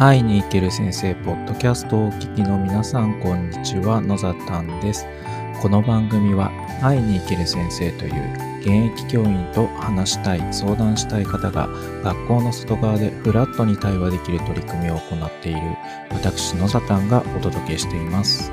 会いに行ける先生ポッドキャストをお聞きの皆さんこんにちは。野ざたんです。この番組は会いに行ける先生という現役教員と話したい相談したい方が学校の外側でフラットに対話できる取り組みを行っている私野ざたんがお届けしています。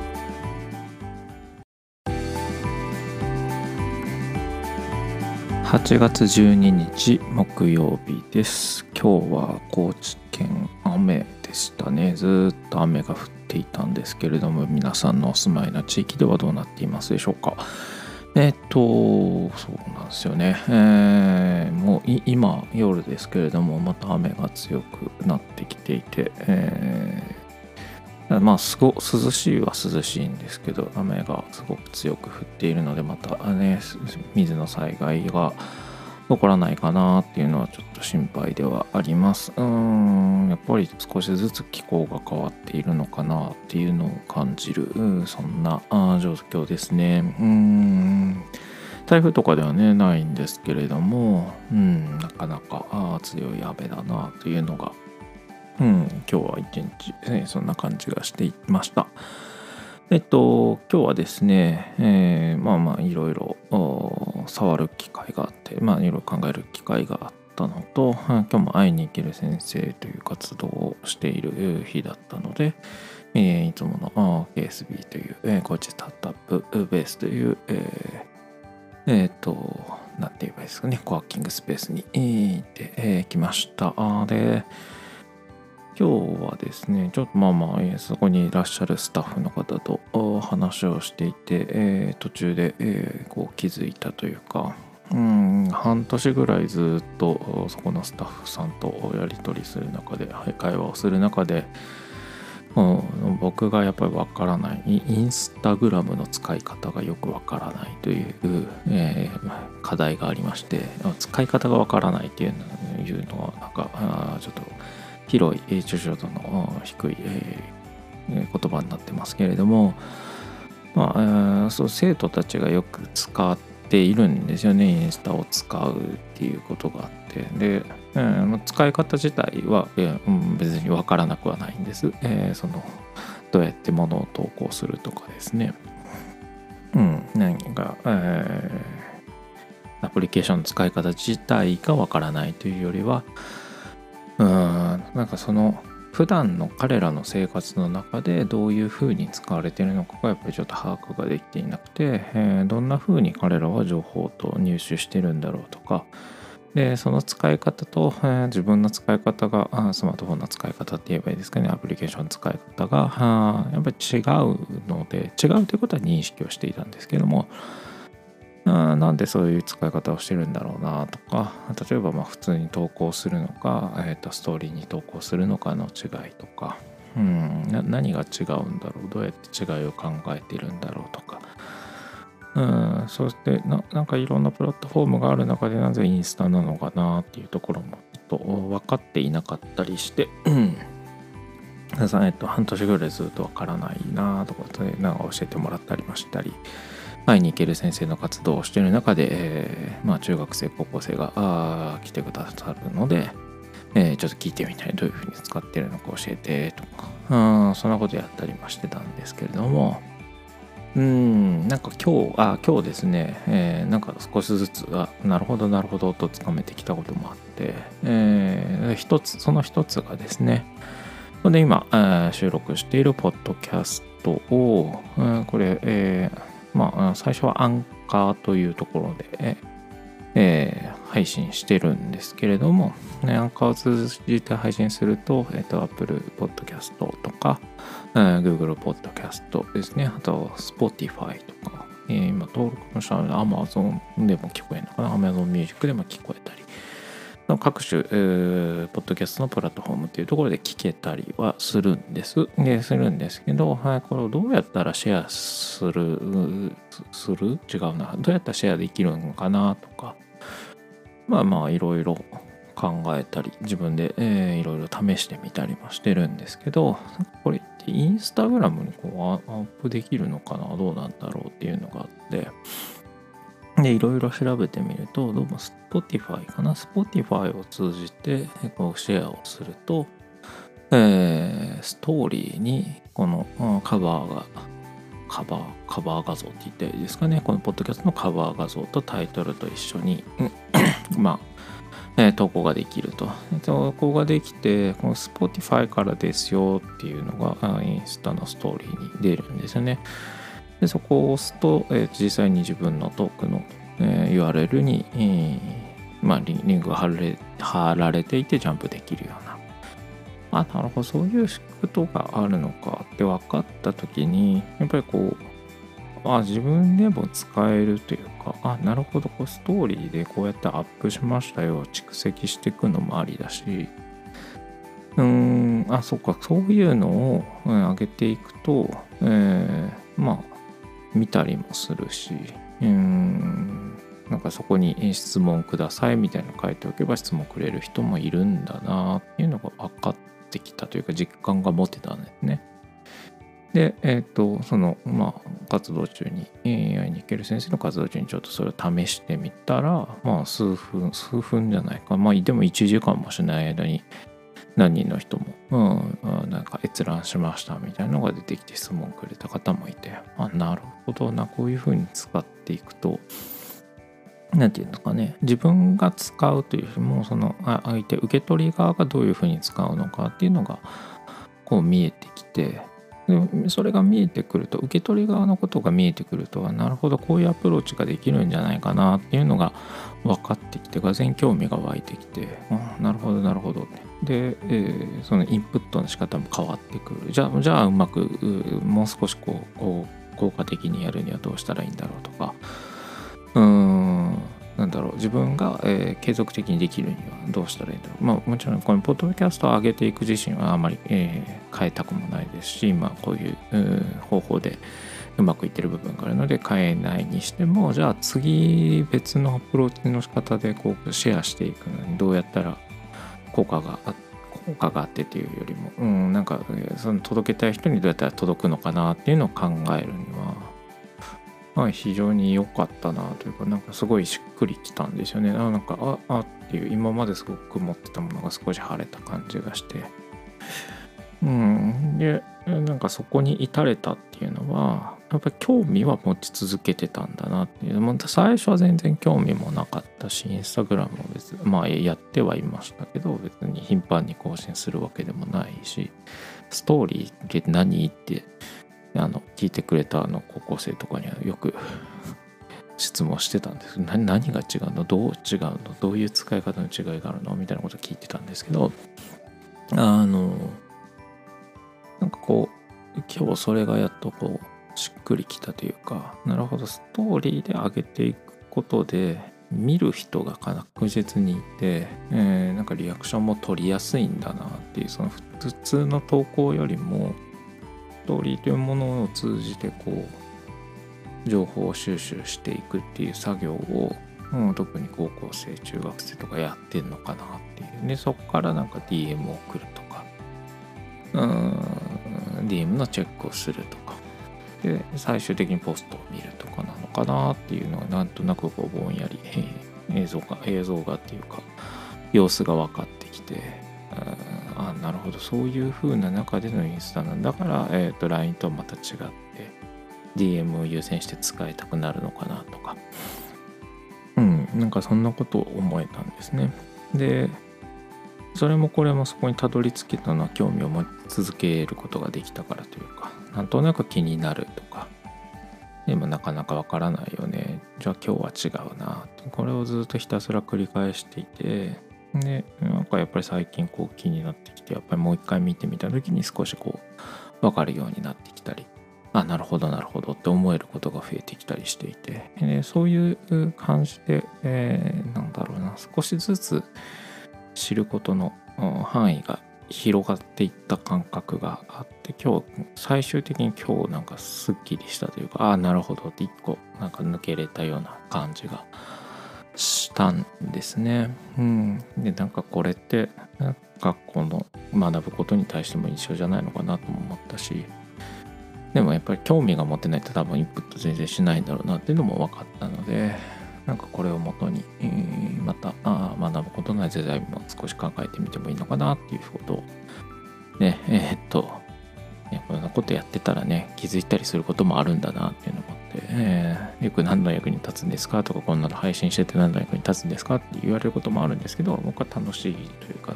8月12日木曜日です。今日は高知県雨でしたね。ずっと雨が降っていたんですけれども皆さんのお住まいの地域ではどうなっていますでしょうか。えっとそうなんですよね、えー、もう今夜ですけれどもまた雨が強くなってきていて、えー、まあすご涼しいは涼しいんですけど雨がすごく強く降っているのでまたね水の災害が起こらないかなっていうのはちょっと心配ではあります。うーん、やっぱり少しずつ気候が変わっているのかなっていうのを感じる、そんな状況ですね。うーん。台風とかではね、ないんですけれども、うん、なかなか強い雨だなというのが、うん、今日は一日、ね、そんな感じがしていました。えっと、今日はですね、えー、まあまあいろいろ触る機会があって、まあいろいろ考える機会があったのと、今日も会いに行ける先生という活動をしている日だったので、えー、いつもの KSB という、えー、コーチスタートアップベースという、えー、えー、と、なんて言えばいいですかね、コワーキングスペースに行ってきました。で、今日はですね、ちょっとまあまあ、そこにいらっしゃるスタッフの方と話をしていて、えー、途中で、えー、こう気づいたというか、うん、半年ぐらいずっとそこのスタッフさんとやり取りする中で、会話をする中で、僕がやっぱりわからないインスタグラムの使い方がよくわからないという、えー、課題がありまして使い方がわからないっていうのはなんかちょっと広い抽象度の低い言葉になってますけれども、まあ、そう生徒たちがよく使っているんですよね。インスタを使うっていうことがあって。で、えー、使い方自体は、えー、別に分からなくはないんです、え、そのどうやってものを投稿するとかですね。うん何か、えー、アプリケーションの使い方自体が分からないというよりはうん。なんかその普段の彼らの生活の中でどういうふうに使われているのかがやっぱりちょっと把握ができていなくて、えー、どんなふうに彼らは情報と入手してるんだろうとか。でその使い方と、えー、自分の使い方があスマートフォンの使い方って言えばいいですかね。アプリケーションの使い方があやっぱり違うので違うということは認識をしていたんですけどもなんでそういう使い方をしてるんだろうなとか。例えばまあ普通に投稿するのか、えー、とストーリーに投稿するのかの違いとか、うん、何が違うんだろう。どうやって違いを考えてるんだろうとか、うん、そしてななんかいろんなプラットフォームがある中でなぜインスタなのかなっていうところもちょっと分かっていなかったりして、うん。えっと、半年ぐらいずっと分からないなとかでなんか教えてもらったりもしたり。会に行ける先生の活動をしている中で、えー、まあ、中学生高校生が来てくださるので、えー、ちょっと聞いてみたいどういうふうに使ってるのか教えてとかあそんなことやったりもしてたんですけれどもうんなんか今日あ今日ですね、えー、なんか少しずつあなるほどなるほどとつかめてきたこともあって、えー、一つその一つがですねで今、えー、収録しているポッドキャストを、え、これ、えーまあ、最初はアンカーというところで、えー、配信してるんですけれども、ね、アンカーを通じて配信すると、えっ、ー、と、Apple Podcast とか、えー、Google Podcast ですね、あと Spotify とか、えー、今登録もしたので Amazon でも聞こえるのかな、Amazon Music でも聞こえたり、各種、ポッドキャストのプラットフォームっていうところで聞けたりはするんです。でするんですけど、はい、これをどうやったらシェアする、する？違うな。どうやったらシェアできるのかなとか、まあまあいろいろ考えたり、自分で、えー、いろいろ試してみたりもしてるんですけど、これってインスタグラムにこうアップできるのかな？どうなんだろうっていうのがあって、で、いろいろ調べてみると、どうも Spotify かな？Spotify を通じてこうシェアをすると、えー、ストーリーにこのカバーがカバーカバー画像って言ったいいですかね？このポッドキャストのカバー画像とタイトルと一緒にまあ、えー、投稿ができると。投稿ができてこの Spotify からですよっていうのがインスタのストーリーに出るんですよね。でそこを押すと、えー、実際に自分のトークの、えー、URL に、えーまあ、リンクが貼られ貼られていてジャンプできるような。あなるほど。そういうことがあるのかって分かった時にやっぱりこうあ自分でも使えるというかあなるほど。こうストーリーでこうやってアップしましたよ。蓄積していくのもありだし。うーんあそっか。そういうのを、うん、上げていくと、えー、まあ見たりもするしうんなんかそこに質問くださいみたいなの書いておけば質問くれる人もいるんだなっていうのが分かってきたというか実感が持てたんですね。で、えっ、ー、と、その、まあ、活動中に、AI に行ける先生の活動中にちょっとそれを試してみたら、まあ、数分、数分じゃないか。まあ、でも1時間もしない間に、何人の人も、うん、なんか閲覧しましたみたいなのが出てきて質問くれた方もいて、あ、なるほどな、こういうふうに使っていくと、何て言うのかね。自分が使うというよりもその相手受け取り側がどういうふうに使うのかっていうのがこう見えてきて。でそれが見えてくると受け取り側のことが見えてくるとなるほどこういうアプローチができるんじゃないかなっていうのが分かってきてがぜ興味が湧いてきてあなるほどなるほどで、えー、そのインプットの仕方も変わってくる。じゃあじゃあうまくもう少しこうこう効果的にやるにはどうしたらいいんだろうとか。うん。なんだろう自分が、えー、継続的にできるにはどうしたらいいんだろう。まあもちろんこのポッドキャストを上げていく自身はあまり、えー、変えたくもないですしまあこういう方法でうまくいってる部分があるので変えないにしてもじゃあ次別のアプローチの仕方でこうシェアしていくのにどうやったら効果があ効果があってっていうよりも、うん、なんかその届けたい人にどうやったら届くのかなっていうのを考えるにはまあ、非常に良かったなというかなんかすごいしっくりきたんですよね。あなんかああっていう今まですごく持ってたものが少し晴れた感じがして。うんでなんかそこに至れたっていうのはやっぱり興味は持ち続けてたんだなっていう。も最初は全然興味もなかったしインスタグラムも別まあやってはいましたけど別に頻繁に更新するわけでもないしストーリーって何ってあの聞いてくれたあの高校生とかにはよく 質問してたんです。何何が違うの？どう違うの？どういう使い方の違いがあるの？みたいなこと聞いてたんですけどあのなんかこう今日それがやっとこうしっくりきたというかなるほどストーリーで上げていくことで見る人が確実にいて、えー、なんかリアクションも取りやすいんだなっていうその普通の投稿よりもストーリーというものを通じてこう情報を収集していくっていう作業を、うん、特に高校生中学生とかやってんのかなっていう。でそこからなんか DM を送るとか。うん DM のチェックをするとか。で最終的にポストを見るとかなのかなっていうのはなんとなくこうぼんやり映像が映像がっていうか様子が分かってきてあなるほど。そういう風な中でのインスタなんだから、えーと、LINE とまた違って DM を優先して使いたくなるのかなとか。うんなんかそんなことを思えたんですね。でそれもこれもそこにたどり着けたのは興味を持ち続けることができたからというかなんとなく気になるとか。でもなかなかわからないよね。じゃあ今日は違うな。これをずっとひたすら繰り返していてでなんかやっぱり最近こう気になってきてやっぱりもう一回見てみた時に少しこう分かるようになってきたりあなるほどなるほどって思えることが増えてきたりしていてでそういう感じで、えー、なんだろうな少しずつ知ることの範囲が広がっていった感覚があって今日最終的に今日なんかすっきりしたというかああなるほどって一個なんか抜けれたような感じがしたんですね。うん、でなんかこれって学校の学ぶことに対しても一緒じゃないのかなとも思ったしでもやっぱり興味が持てないと多分インプット全然しないんだろうなっていうのも分かったのでなんかこれをもとに、えー、またあ学ぶことのないデザインも少し考えてみてもいいのかなっていうことをねえー、っとこんなことやってたらね気づいたりすることもあるんだなっていうのえー、よく何の役に立つんですかとかこんなの配信してて何の役に立つんですかって言われることもあるんですけど僕は楽しいというか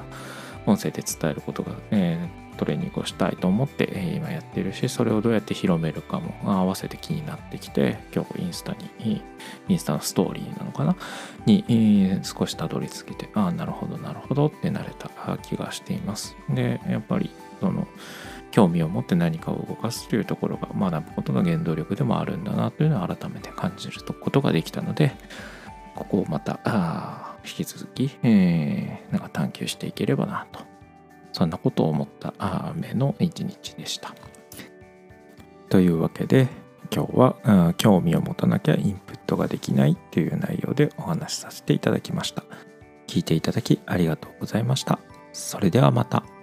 音声で伝えることが、えー、トレーニングをしたいと思って、えー、今やってるしそれをどうやって広めるかも合わせて気になってきて今日インスタにインスタのストーリーなのかなに、えー、少したどり着けてああなるほどなるほどってなれた気がしています。でやっぱりその興味を持って何かを動かすというところが学ぶことが原動力でもあるんだなというのを改めて感じることができたのでここをまた引き続き、えー、なんか探求していければなとそんなことを思った目の一日でした。というわけで今日は興味を持たなきゃインプットができないという内容でお話しさせていただきました。聞いていただきありがとうございました。それではまた。